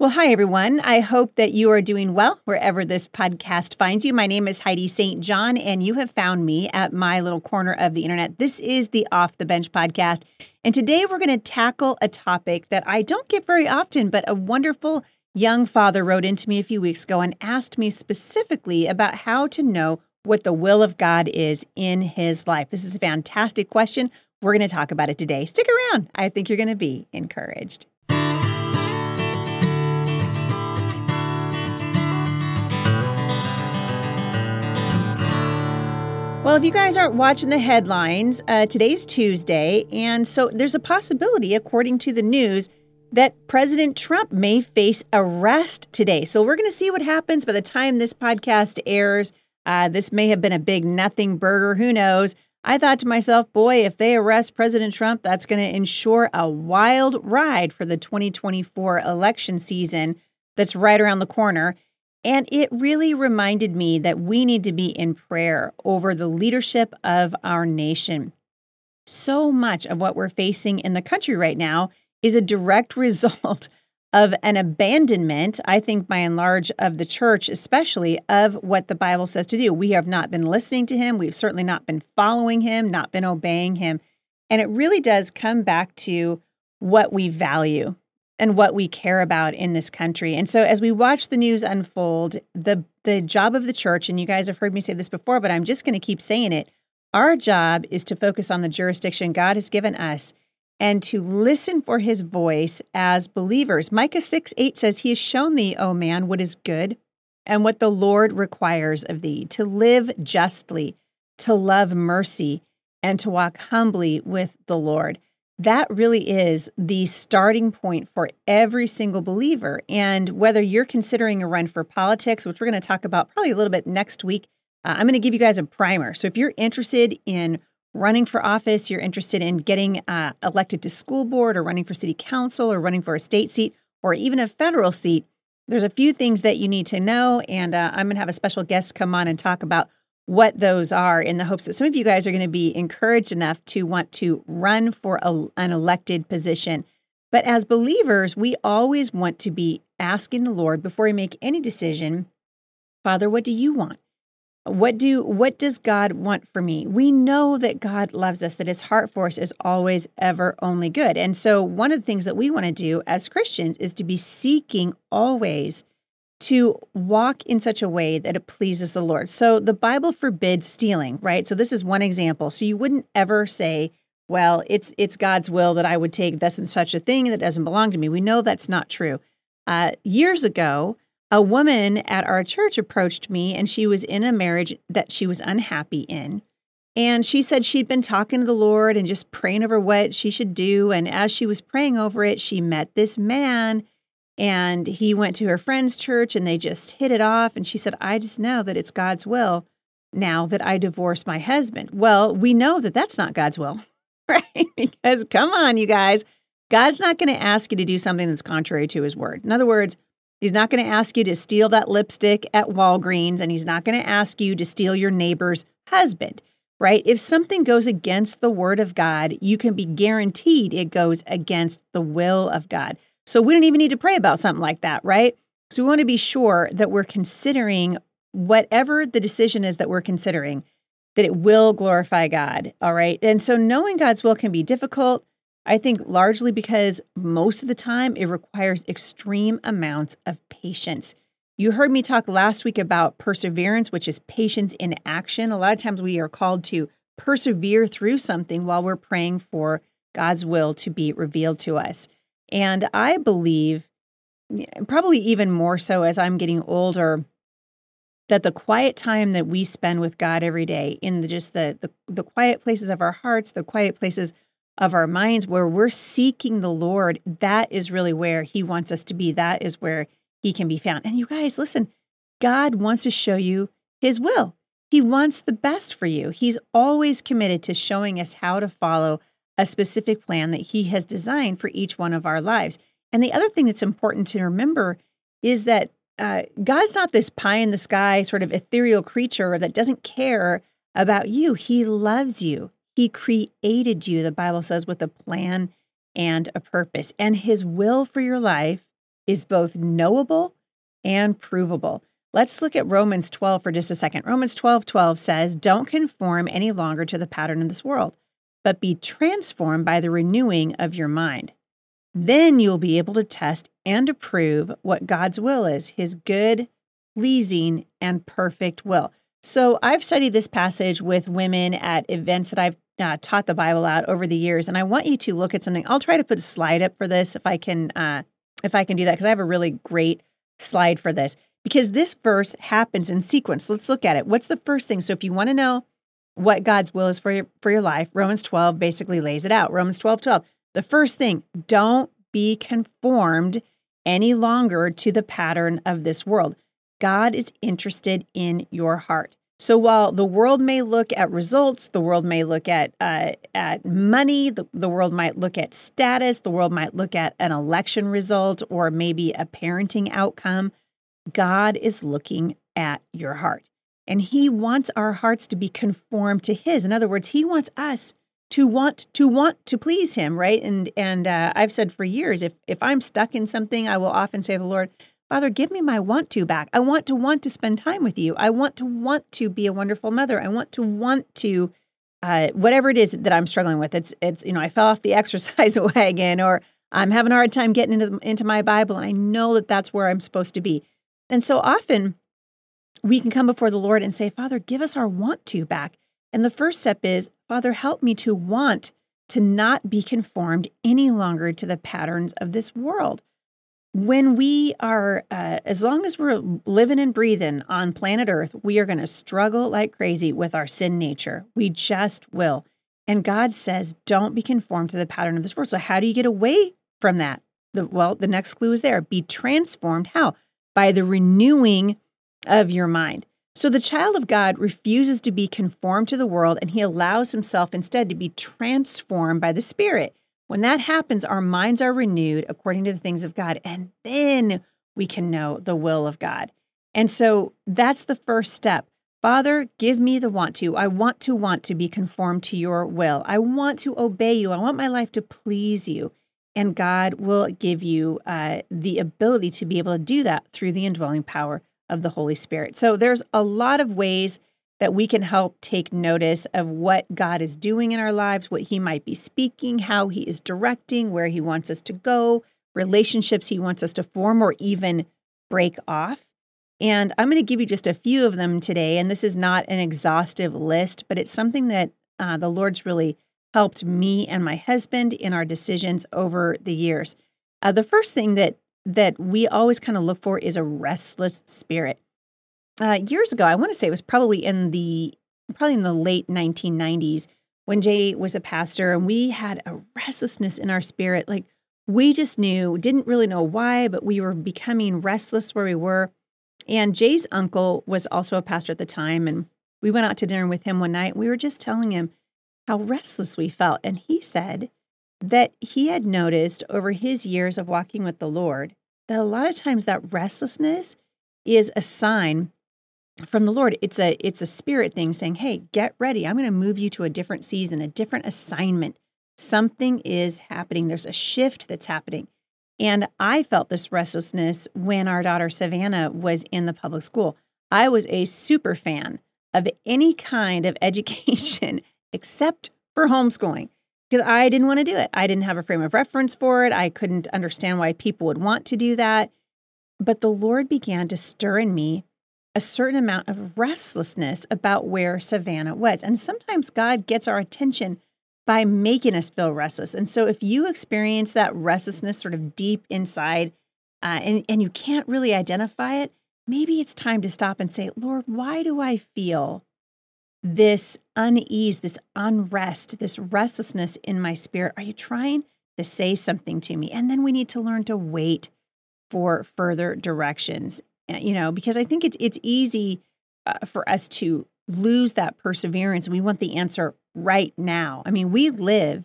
Well, hi, everyone. I hope that you are doing well wherever this podcast finds you. My name is Heidi St. John, and you have found me at my little corner of the internet. This is the Off the Bench podcast. And today we're going to tackle a topic that I don't get very often, but a wonderful young father wrote into me a few weeks ago and asked me specifically about how to know what the will of God is in his life. This is a fantastic question. We're going to talk about it today. Stick around. I think you're going to be encouraged. Well, if you guys aren't watching the headlines, uh, today's Tuesday, and so there's a possibility, according to the news, that President Trump may face arrest today. So we're going to see what happens by the time this podcast airs. Uh, this may have been a big nothing burger. Who knows? I thought to myself, boy, if they arrest President Trump, that's going to ensure a wild ride for the 2024 election season that's right around the corner. And it really reminded me that we need to be in prayer over the leadership of our nation. So much of what we're facing in the country right now is a direct result of an abandonment, I think by and large, of the church, especially of what the Bible says to do. We have not been listening to him. We've certainly not been following him, not been obeying him. And it really does come back to what we value and what we care about in this country. And so as we watch the news unfold, the the job of the church and you guys have heard me say this before, but I'm just going to keep saying it. Our job is to focus on the jurisdiction God has given us and to listen for his voice as believers. Micah 6 8 says, He has shown thee, O man, what is good and what the Lord requires of thee to live justly, to love mercy, and to walk humbly with the Lord that really is the starting point for every single believer. And whether you're considering a run for politics, which we're going to talk about probably a little bit next week, uh, I'm going to give you guys a primer. So if you're interested in running for office, you're interested in getting uh, elected to school board or running for city council or running for a state seat or even a federal seat, there's a few things that you need to know. And uh, I'm going to have a special guest come on and talk about what those are in the hopes that some of you guys are going to be encouraged enough to want to run for a, an elected position. But as believers, we always want to be asking the Lord before we make any decision, Father, what do you want? What do what does God want for me? We know that God loves us, that his heart for us is always ever only good. And so one of the things that we want to do as Christians is to be seeking always to walk in such a way that it pleases the Lord. So the Bible forbids stealing, right? So this is one example. So you wouldn't ever say, well, it's it's God's will that I would take this and such a thing that doesn't belong to me. We know that's not true. Uh, years ago, a woman at our church approached me and she was in a marriage that she was unhappy in. And she said she'd been talking to the Lord and just praying over what she should do. And as she was praying over it, she met this man and he went to her friend's church and they just hit it off. And she said, I just know that it's God's will now that I divorce my husband. Well, we know that that's not God's will, right? because come on, you guys, God's not going to ask you to do something that's contrary to his word. In other words, He's not going to ask you to steal that lipstick at Walgreens, and he's not going to ask you to steal your neighbor's husband, right? If something goes against the word of God, you can be guaranteed it goes against the will of God. So we don't even need to pray about something like that, right? So we want to be sure that we're considering whatever the decision is that we're considering, that it will glorify God. All right. And so knowing God's will can be difficult, I think largely because most of the time it requires extreme amounts of patience. You heard me talk last week about perseverance, which is patience in action. A lot of times we are called to persevere through something while we're praying for God's will to be revealed to us. And I believe, probably even more so as I'm getting older, that the quiet time that we spend with God every day in the, just the, the the quiet places of our hearts, the quiet places of our minds where we're seeking the Lord, that is really where he wants us to be. That is where he can be found. And you guys, listen, God wants to show you his will. He wants the best for you. He's always committed to showing us how to follow a specific plan that He has designed for each one of our lives. And the other thing that's important to remember is that uh, God's not this pie in the sky sort of ethereal creature that doesn't care about you. He loves you. He created you, the Bible says, with a plan and a purpose. And His will for your life is both knowable and provable. Let's look at Romans 12 for just a second. Romans 12 12 says, Don't conform any longer to the pattern of this world, but be transformed by the renewing of your mind. Then you'll be able to test and approve what God's will is, his good, pleasing, and perfect will. So I've studied this passage with women at events that I've uh, taught the Bible out over the years, and I want you to look at something. I'll try to put a slide up for this if I can, uh, if I can do that, because I have a really great slide for this. Because this verse happens in sequence. Let's look at it. What's the first thing? So if you want to know what God's will is for your for your life, Romans 12 basically lays it out. Romans 12, 12. The first thing, don't be conformed any longer to the pattern of this world. God is interested in your heart. So while the world may look at results, the world may look at uh, at money, the, the world might look at status, the world might look at an election result or maybe a parenting outcome. God is looking at your heart, and He wants our hearts to be conformed to His. In other words, He wants us to want to want to please Him, right? And and uh, I've said for years, if if I'm stuck in something, I will often say to the Lord, Father, give me my want to back. I want to want to spend time with you. I want to want to be a wonderful mother. I want to want to uh, whatever it is that I'm struggling with. It's it's you know I fell off the exercise wagon or I'm having a hard time getting into into my Bible, and I know that that's where I'm supposed to be. And so often we can come before the Lord and say, Father, give us our want to back. And the first step is, Father, help me to want to not be conformed any longer to the patterns of this world when we are, uh, as long as we're living and breathing on planet Earth, we are going to struggle like crazy with our sin nature. We just will. And God says, don't be conformed to the pattern of this world. So, how do you get away from that? The, well, the next clue is there be transformed. How? By the renewing of your mind. So, the child of God refuses to be conformed to the world and he allows himself instead to be transformed by the Spirit. When that happens, our minds are renewed according to the things of God, and then we can know the will of God. And so that's the first step. Father, give me the want to. I want to want to be conformed to your will. I want to obey you. I want my life to please you. And God will give you uh, the ability to be able to do that through the indwelling power of the Holy Spirit. So there's a lot of ways that we can help take notice of what God is doing in our lives, what He might be speaking, how He is directing, where He wants us to go, relationships He wants us to form or even break off. And I'm going to give you just a few of them today. And this is not an exhaustive list, but it's something that uh, the Lord's really helped me and my husband in our decisions over the years. Uh, the first thing that that we always kind of look for is a restless spirit uh, years ago, I want to say it was probably in the probably in the late 1990s when Jay was a pastor, and we had a restlessness in our spirit. Like we just knew, didn't really know why, but we were becoming restless where we were. And Jay's uncle was also a pastor at the time, and we went out to dinner with him one night. And We were just telling him how restless we felt, and he said that he had noticed over his years of walking with the Lord that a lot of times that restlessness is a sign from the Lord. It's a it's a spirit thing saying, "Hey, get ready. I'm going to move you to a different season, a different assignment. Something is happening. There's a shift that's happening." And I felt this restlessness when our daughter Savannah was in the public school. I was a super fan of any kind of education except for homeschooling because I didn't want to do it. I didn't have a frame of reference for it. I couldn't understand why people would want to do that. But the Lord began to stir in me a certain amount of restlessness about where Savannah was. And sometimes God gets our attention by making us feel restless. And so if you experience that restlessness sort of deep inside uh, and, and you can't really identify it, maybe it's time to stop and say, Lord, why do I feel this unease, this unrest, this restlessness in my spirit? Are you trying to say something to me? And then we need to learn to wait for further directions. Uh, you know, because I think it's it's easy uh, for us to lose that perseverance. We want the answer right now. I mean, we live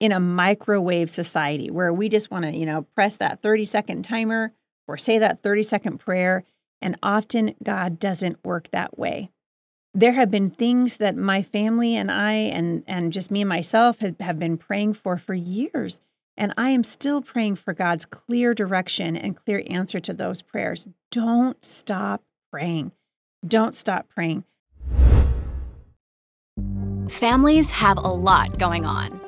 in a microwave society where we just want to, you know, press that 30 second timer or say that 30 second prayer. And often God doesn't work that way. There have been things that my family and I and and just me and myself have, have been praying for for years. And I am still praying for God's clear direction and clear answer to those prayers. Don't stop praying. Don't stop praying. Families have a lot going on.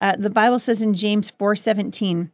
Uh, the Bible says in James 4:17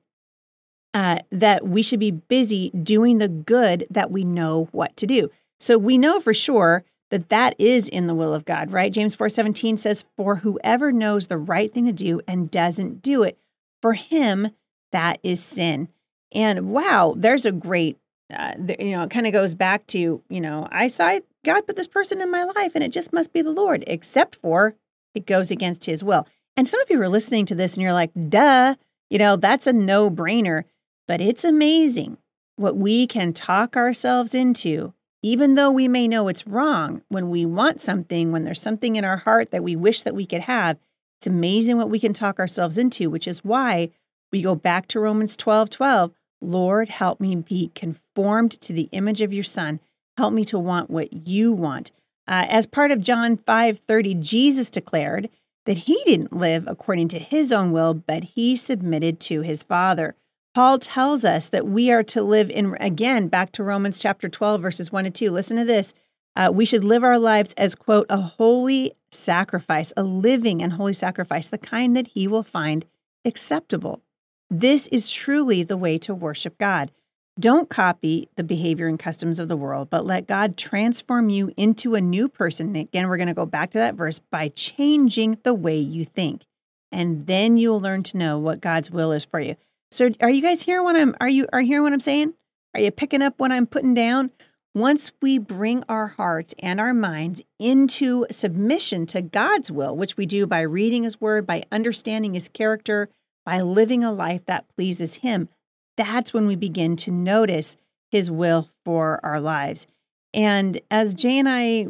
uh, that we should be busy doing the good that we know what to do. So we know for sure that that is in the will of God, right? James 4:17 says, "For whoever knows the right thing to do and doesn't do it, for him that is sin." And wow, there's a great, uh, you know, it kind of goes back to, you know, I saw God put this person in my life, and it just must be the Lord, except for it goes against His will. And some of you are listening to this and you're like, duh, you know, that's a no brainer. But it's amazing what we can talk ourselves into, even though we may know it's wrong when we want something, when there's something in our heart that we wish that we could have. It's amazing what we can talk ourselves into, which is why we go back to Romans 12 12. Lord, help me be conformed to the image of your Son. Help me to want what you want. Uh, as part of John 5 30, Jesus declared, that he didn't live according to his own will, but he submitted to his Father. Paul tells us that we are to live in, again, back to Romans chapter 12, verses 1 and 2. Listen to this. Uh, we should live our lives as, quote, a holy sacrifice, a living and holy sacrifice, the kind that he will find acceptable. This is truly the way to worship God. Don't copy the behavior and customs of the world, but let God transform you into a new person. And again, we're going to go back to that verse by changing the way you think. And then you'll learn to know what God's will is for you. So are you guys hearing what I'm are you are hearing what I'm saying? Are you picking up what I'm putting down? Once we bring our hearts and our minds into submission to God's will, which we do by reading his word, by understanding his character, by living a life that pleases him, that's when we begin to notice his will for our lives. And as Jay and I,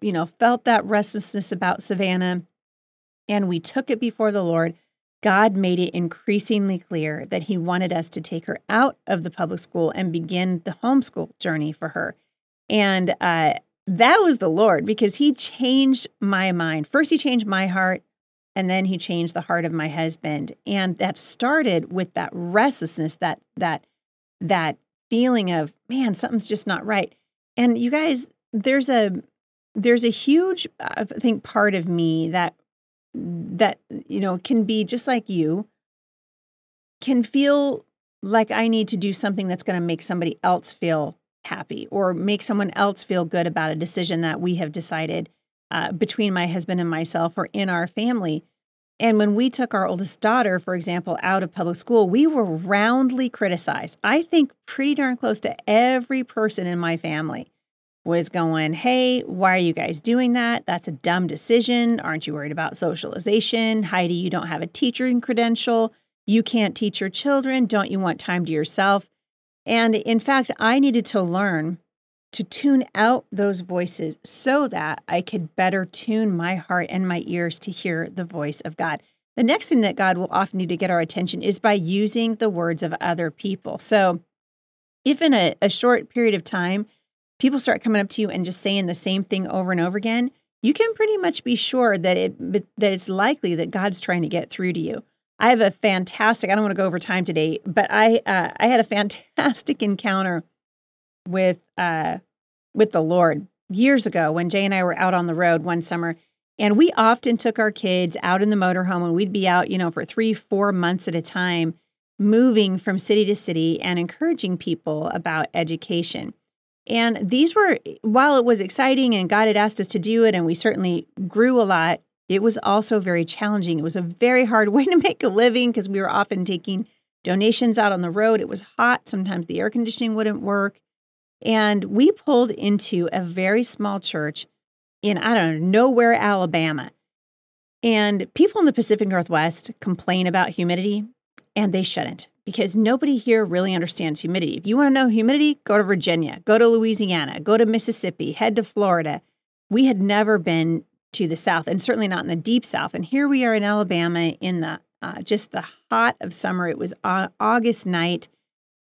you know, felt that restlessness about Savannah and we took it before the Lord, God made it increasingly clear that he wanted us to take her out of the public school and begin the homeschool journey for her. And uh, that was the Lord because he changed my mind. First, he changed my heart. And then he changed the heart of my husband. And that started with that restlessness, that that that feeling of, man, something's just not right. And you guys, there's a there's a huge uh, I think part of me that that you know can be just like you can feel like I need to do something that's going to make somebody else feel happy or make someone else feel good about a decision that we have decided uh, between my husband and myself or in our family. And when we took our oldest daughter, for example, out of public school, we were roundly criticized. I think pretty darn close to every person in my family was going, Hey, why are you guys doing that? That's a dumb decision. Aren't you worried about socialization? Heidi, you don't have a teaching credential. You can't teach your children. Don't you want time to yourself? And in fact, I needed to learn to tune out those voices so that I could better tune my heart and my ears to hear the voice of God. The next thing that God will often need to get our attention is by using the words of other people. So, if in a, a short period of time, people start coming up to you and just saying the same thing over and over again, you can pretty much be sure that it that it's likely that God's trying to get through to you. I have a fantastic. I don't want to go over time today, but I uh, I had a fantastic encounter with uh, with the Lord years ago when Jay and I were out on the road one summer. And we often took our kids out in the motorhome and we'd be out, you know, for three, four months at a time, moving from city to city and encouraging people about education. And these were, while it was exciting and God had asked us to do it, and we certainly grew a lot, it was also very challenging. It was a very hard way to make a living because we were often taking donations out on the road. It was hot. Sometimes the air conditioning wouldn't work. And we pulled into a very small church in, I don't know, nowhere, Alabama. And people in the Pacific Northwest complain about humidity, and they shouldn't because nobody here really understands humidity. If you want to know humidity, go to Virginia, go to Louisiana, go to Mississippi, head to Florida. We had never been to the South and certainly not in the deep South. And here we are in Alabama in the uh, just the hot of summer. It was August night.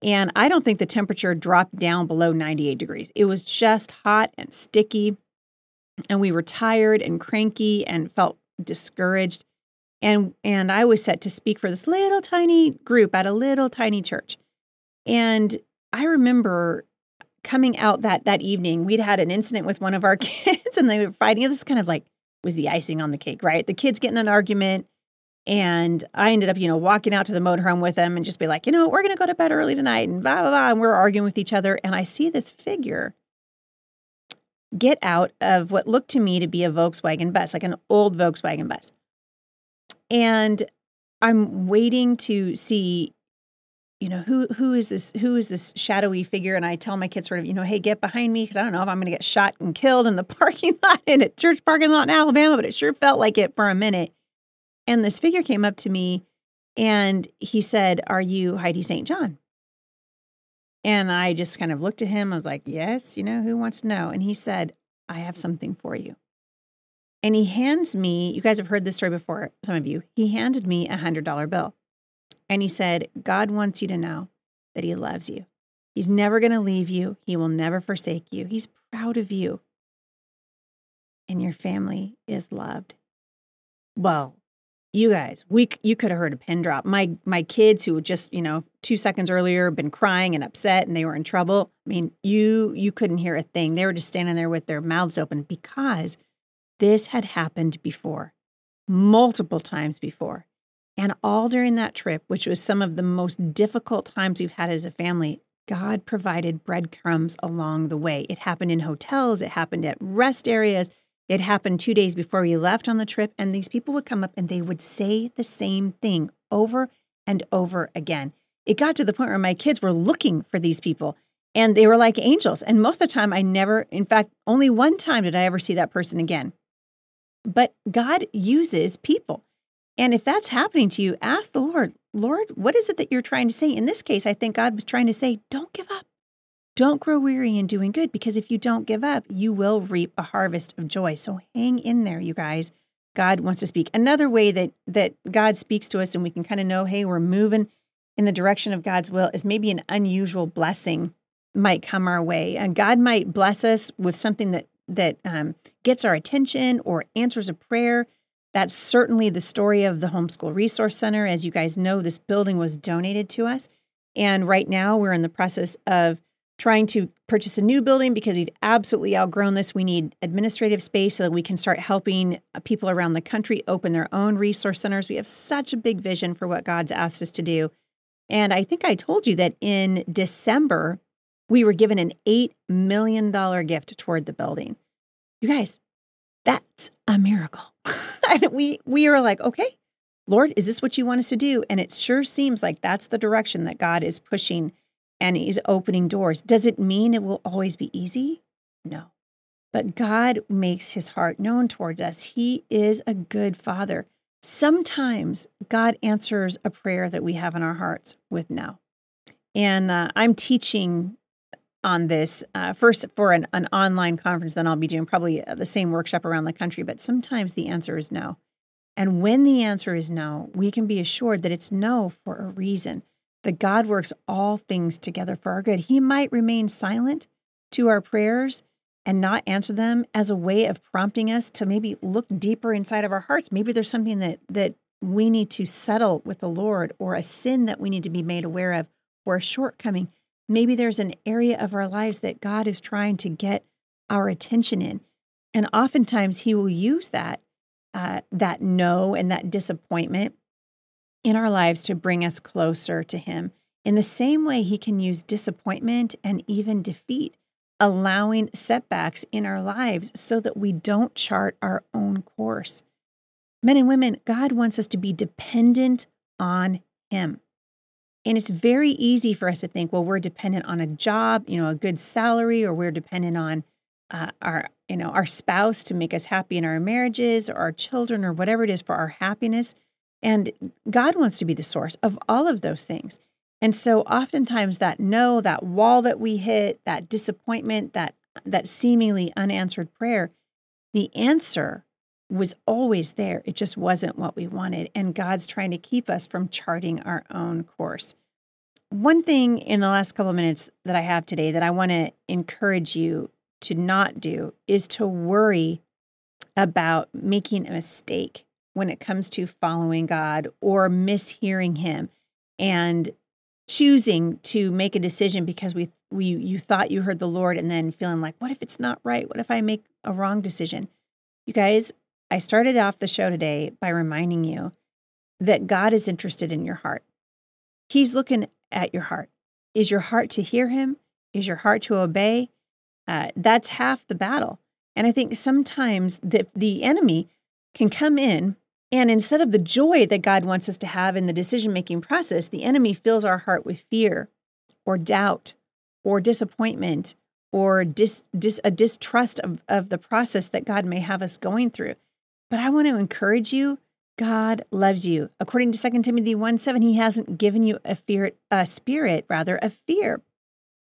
And I don't think the temperature dropped down below 98 degrees. It was just hot and sticky. And we were tired and cranky and felt discouraged and and I was set to speak for this little tiny group at a little tiny church. And I remember coming out that that evening, we'd had an incident with one of our kids and they were fighting. This kind of like was the icing on the cake, right? The kids getting an argument. And I ended up, you know, walking out to the motorhome with them and just be like, you know, we're going to go to bed early tonight and blah, blah, blah. And we're arguing with each other. And I see this figure get out of what looked to me to be a Volkswagen bus, like an old Volkswagen bus. And I'm waiting to see, you know, who who is this who is this shadowy figure? And I tell my kids sort of, you know, hey, get behind me because I don't know if I'm going to get shot and killed in the parking lot in a church parking lot in Alabama, but it sure felt like it for a minute. And this figure came up to me and he said, "Are you Heidi St. John?" And I just kind of looked at him. I was like, "Yes, you know, who wants to know?" And he said, "I have something for you." And he hands me, you guys have heard this story before, some of you, he handed me a $100 bill. And he said, God wants you to know that he loves you. He's never going to leave you, he will never forsake you. He's proud of you. And your family is loved. Well, you guys, we you could have heard a pin drop. My my kids who just, you know, 2 seconds earlier been crying and upset and they were in trouble. I mean, you you couldn't hear a thing. They were just standing there with their mouths open because this had happened before, multiple times before. And all during that trip, which was some of the most difficult times we've had as a family, God provided breadcrumbs along the way. It happened in hotels, it happened at rest areas, it happened two days before we left on the trip. And these people would come up and they would say the same thing over and over again. It got to the point where my kids were looking for these people and they were like angels. And most of the time, I never, in fact, only one time did I ever see that person again. But God uses people. And if that's happening to you, ask the Lord, Lord, what is it that you're trying to say? In this case, I think God was trying to say, don't give up. Don't grow weary in doing good because if you don't give up, you will reap a harvest of joy. So hang in there, you guys. God wants to speak. Another way that that God speaks to us and we can kind of know, hey, we're moving in the direction of God's will is maybe an unusual blessing might come our way. And God might bless us with something that that um, gets our attention or answers a prayer. That's certainly the story of the Homeschool Resource Center. As you guys know, this building was donated to us. And right now we're in the process of trying to purchase a new building because we've absolutely outgrown this. We need administrative space so that we can start helping uh, people around the country open their own resource centers. We have such a big vision for what God's asked us to do. And I think I told you that in December, we were given an $8 million gift toward the building. You guys, that's a miracle. and we, we are like, okay, Lord, is this what you want us to do? And it sure seems like that's the direction that God is pushing and He's opening doors. Does it mean it will always be easy? No. But God makes His heart known towards us. He is a good Father. Sometimes God answers a prayer that we have in our hearts with no. And uh, I'm teaching on this uh, first for an, an online conference then i'll be doing probably uh, the same workshop around the country but sometimes the answer is no and when the answer is no we can be assured that it's no for a reason that god works all things together for our good. He might remain silent to our prayers and not answer them as a way of prompting us to maybe look deeper inside of our hearts. Maybe there's something that that we need to settle with the lord or a sin that we need to be made aware of or a shortcoming. Maybe there's an area of our lives that God is trying to get our attention in. And oftentimes he will use that, uh, that no and that disappointment in our lives to bring us closer to him. In the same way, he can use disappointment and even defeat, allowing setbacks in our lives so that we don't chart our own course. Men and women, God wants us to be dependent on him. And it's very easy for us to think, well, we're dependent on a job, you know, a good salary, or we're dependent on uh, our, you know, our spouse to make us happy in our marriages, or our children, or whatever it is for our happiness. And God wants to be the source of all of those things. And so oftentimes that no, that wall that we hit, that disappointment, that that seemingly unanswered prayer, the answer was always there. It just wasn't what we wanted. And God's trying to keep us from charting our own course. One thing in the last couple of minutes that I have today that I want to encourage you to not do is to worry about making a mistake when it comes to following God or mishearing Him and choosing to make a decision because we we you thought you heard the Lord and then feeling like what if it's not right? What if I make a wrong decision? You guys, I started off the show today by reminding you that God is interested in your heart. He's looking at your heart. Is your heart to hear him? Is your heart to obey? Uh, that's half the battle. And I think sometimes the, the enemy can come in and instead of the joy that God wants us to have in the decision making process, the enemy fills our heart with fear or doubt or disappointment or dis, dis, a distrust of, of the process that God may have us going through. But I want to encourage you God loves you. According to 2 Timothy 1 7, he hasn't given you a fear, a spirit, rather, of fear.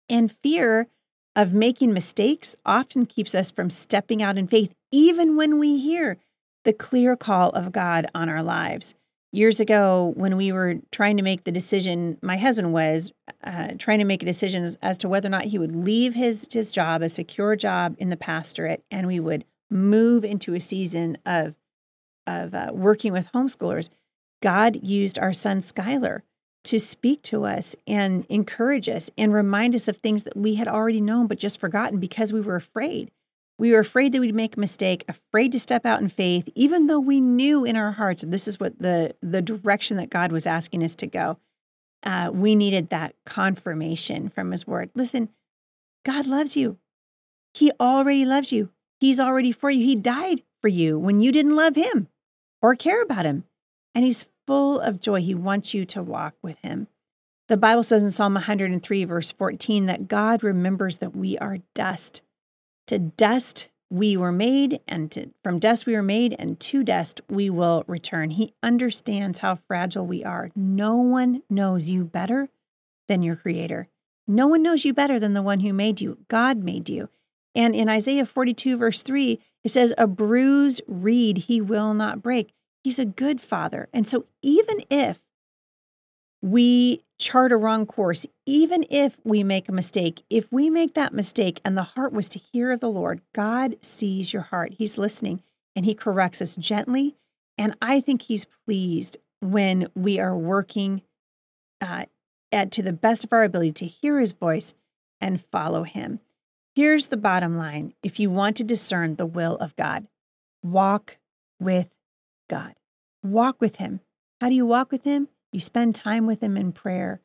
And fear of making mistakes often keeps us from stepping out in faith, even when we hear the clear call of God on our lives. Years ago, when we were trying to make the decision, my husband was uh, trying to make a decision as, to whether or not he would leave his, his job, a secure job in the pastorate, and we would move into a season of, of uh, working with homeschoolers. God used our son Skylar to speak to us and encourage us and remind us of things that we had already known but just forgotten because we were afraid. We were afraid that we'd make a mistake, afraid to step out in faith, even though we knew in our hearts that this is what the, the direction that God was asking us to go. Uh, we needed that confirmation from His Word. Listen, God loves you. He already loves you. He's already for you. He died for you when you didn't love Him or care about Him. And He's full of joy. He wants you to walk with Him. The Bible says in Psalm 103, verse 14, that God remembers that we are dust. To dust we were made, and to, from dust we were made, and to dust we will return. He understands how fragile we are. No one knows you better than your Creator. No one knows you better than the one who made you. God made you. And in Isaiah 42, verse 3, it says, A bruised reed he will not break. He's a good father. And so, even if we chart a wrong course, even if we make a mistake, if we make that mistake and the heart was to hear of the Lord, God sees your heart. He's listening and He corrects us gently. And I think He's pleased when we are working uh, at, to the best of our ability to hear His voice and follow Him. Here's the bottom line if you want to discern the will of God, walk with God. Walk with Him. How do you walk with Him? You spend time with Him in prayer.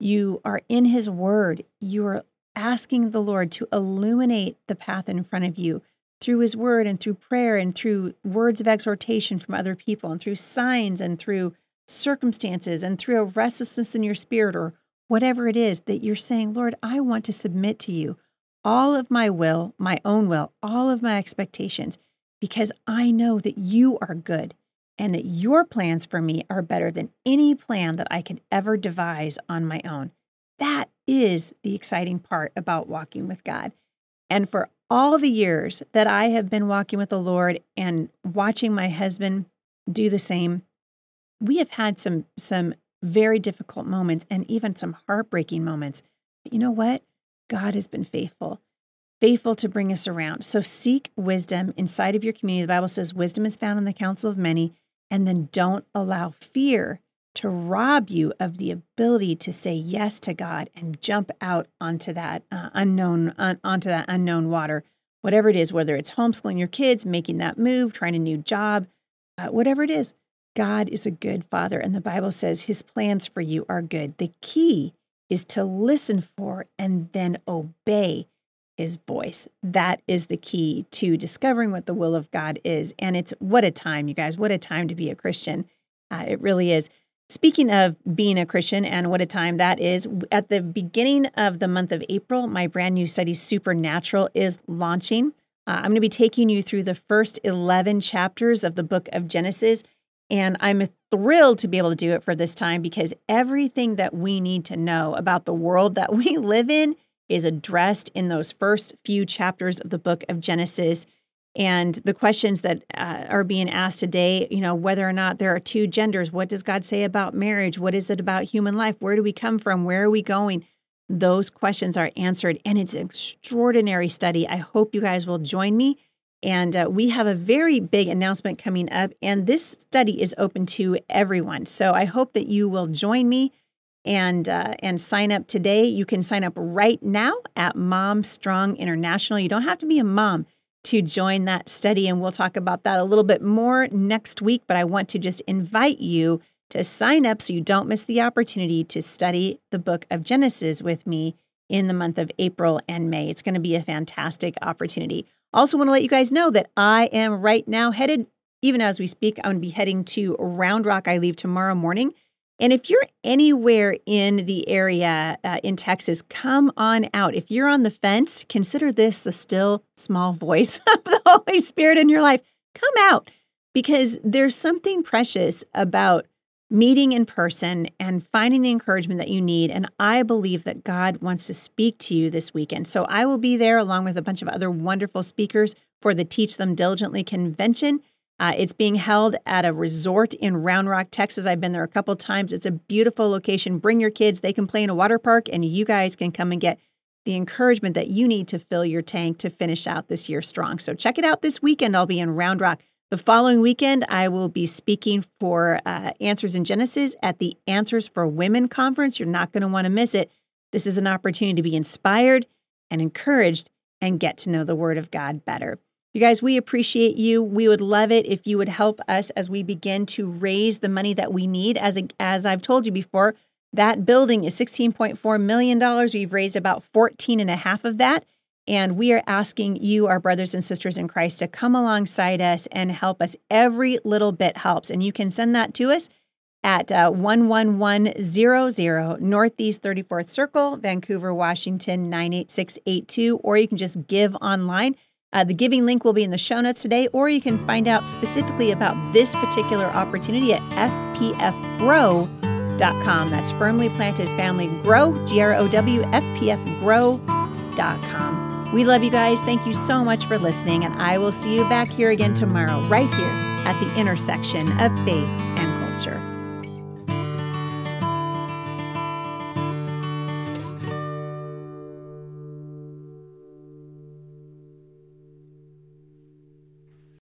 You are in His Word. You are asking the Lord to illuminate the path in front of you through His Word and through prayer and through words of exhortation from other people and through signs and through circumstances and through a restlessness in your spirit or whatever it is that you're saying, Lord, I want to submit to you all of my will, my own will, all of my expectations, because I know that you are good and that your plans for me are better than any plan that I could ever devise on my own. That is the exciting part about walking with God. And for all the years that I have been walking with the Lord and watching my husband do the same, we have had some some very difficult moments and even some heartbreaking moments. But you know what? God has been faithful, faithful to bring us around. So seek wisdom inside of your community. The Bible says wisdom is found in the counsel of many and then don't allow fear to rob you of the ability to say yes to God and jump out onto that uh, unknown onto that unknown water. Whatever it is whether it's homeschooling your kids making that move trying a new job uh, whatever it is God is a good father and the Bible says his plans for you are good. The key is to listen for and then obey his voice. That is the key to discovering what the will of God is. And it's what a time, you guys, what a time to be a Christian. Uh, it really is. Speaking of being a Christian and what a time that is, at the beginning of the month of April, my brand new study, Supernatural, is launching. Uh, I'm going to be taking you through the first 11 chapters of the book of Genesis. And I'm thrilled to be able to do it for this time because everything that we need to know about the world that we live in is addressed in those first few chapters of the book of Genesis. And the questions that uh, are being asked today, you know, whether or not there are two genders, what does God say about marriage? What is it about human life? Where do we come from? Where are we going? Those questions are answered. And it's an extraordinary study. I hope you guys will join me and uh, we have a very big announcement coming up, and this study is open to everyone. So I hope that you will join me and uh, and sign up today. You can sign up right now at MomStrong International. You don't have to be a mom to join that study, and we'll talk about that a little bit more next week. But I want to just invite you to sign up so you don't miss the opportunity to study the book of Genesis with me in the month of April and May. It's going to be a fantastic opportunity. Also, want to let you guys know that I am right now headed, even as we speak, I'm going to be heading to Round Rock. I leave tomorrow morning. And if you're anywhere in the area uh, in Texas, come on out. If you're on the fence, consider this the still small voice of the Holy Spirit in your life. Come out because there's something precious about meeting in person and finding the encouragement that you need. And I believe that God wants to speak to you this weekend. So I will be there along with a bunch of other wonderful speakers for the Teach Them Diligently convention. Uh, it's being held at a resort in Round Rock, Texas. I've been there a couple times. It's a beautiful location. Bring your kids, they can play in a water park, and you guys can come and get the encouragement that you need to fill your tank to finish out this year strong. So check it out this weekend. I'll be in Round Rock. The following weekend, I will be speaking for uh, Answers in Genesis at the Answers for Women conference. You're not going to want to miss it. This is an opportunity to be inspired and encouraged and get to know the Word of God better. You guys, we appreciate you. We would love it if you would help us as we begin to raise the money that we need. As, a, as I've told you before, that building is $16.4 million. We've raised about 14 and a half of that. And we are asking you, our brothers and sisters in Christ, to come alongside us and help us. Every little bit helps. And you can send that to us at uh, 11100 Northeast 34th Circle, Vancouver, Washington 98682, or you can just give online. Uh, the giving link will be in the show notes today, or you can find out specifically about this particular opportunity at fpfgrow.com. That's firmly planted family grow, G R O W, fpfgrow.com. We love you guys. Thank you so much for listening, and I will see you back here again tomorrow, right here at the intersection of faith and culture.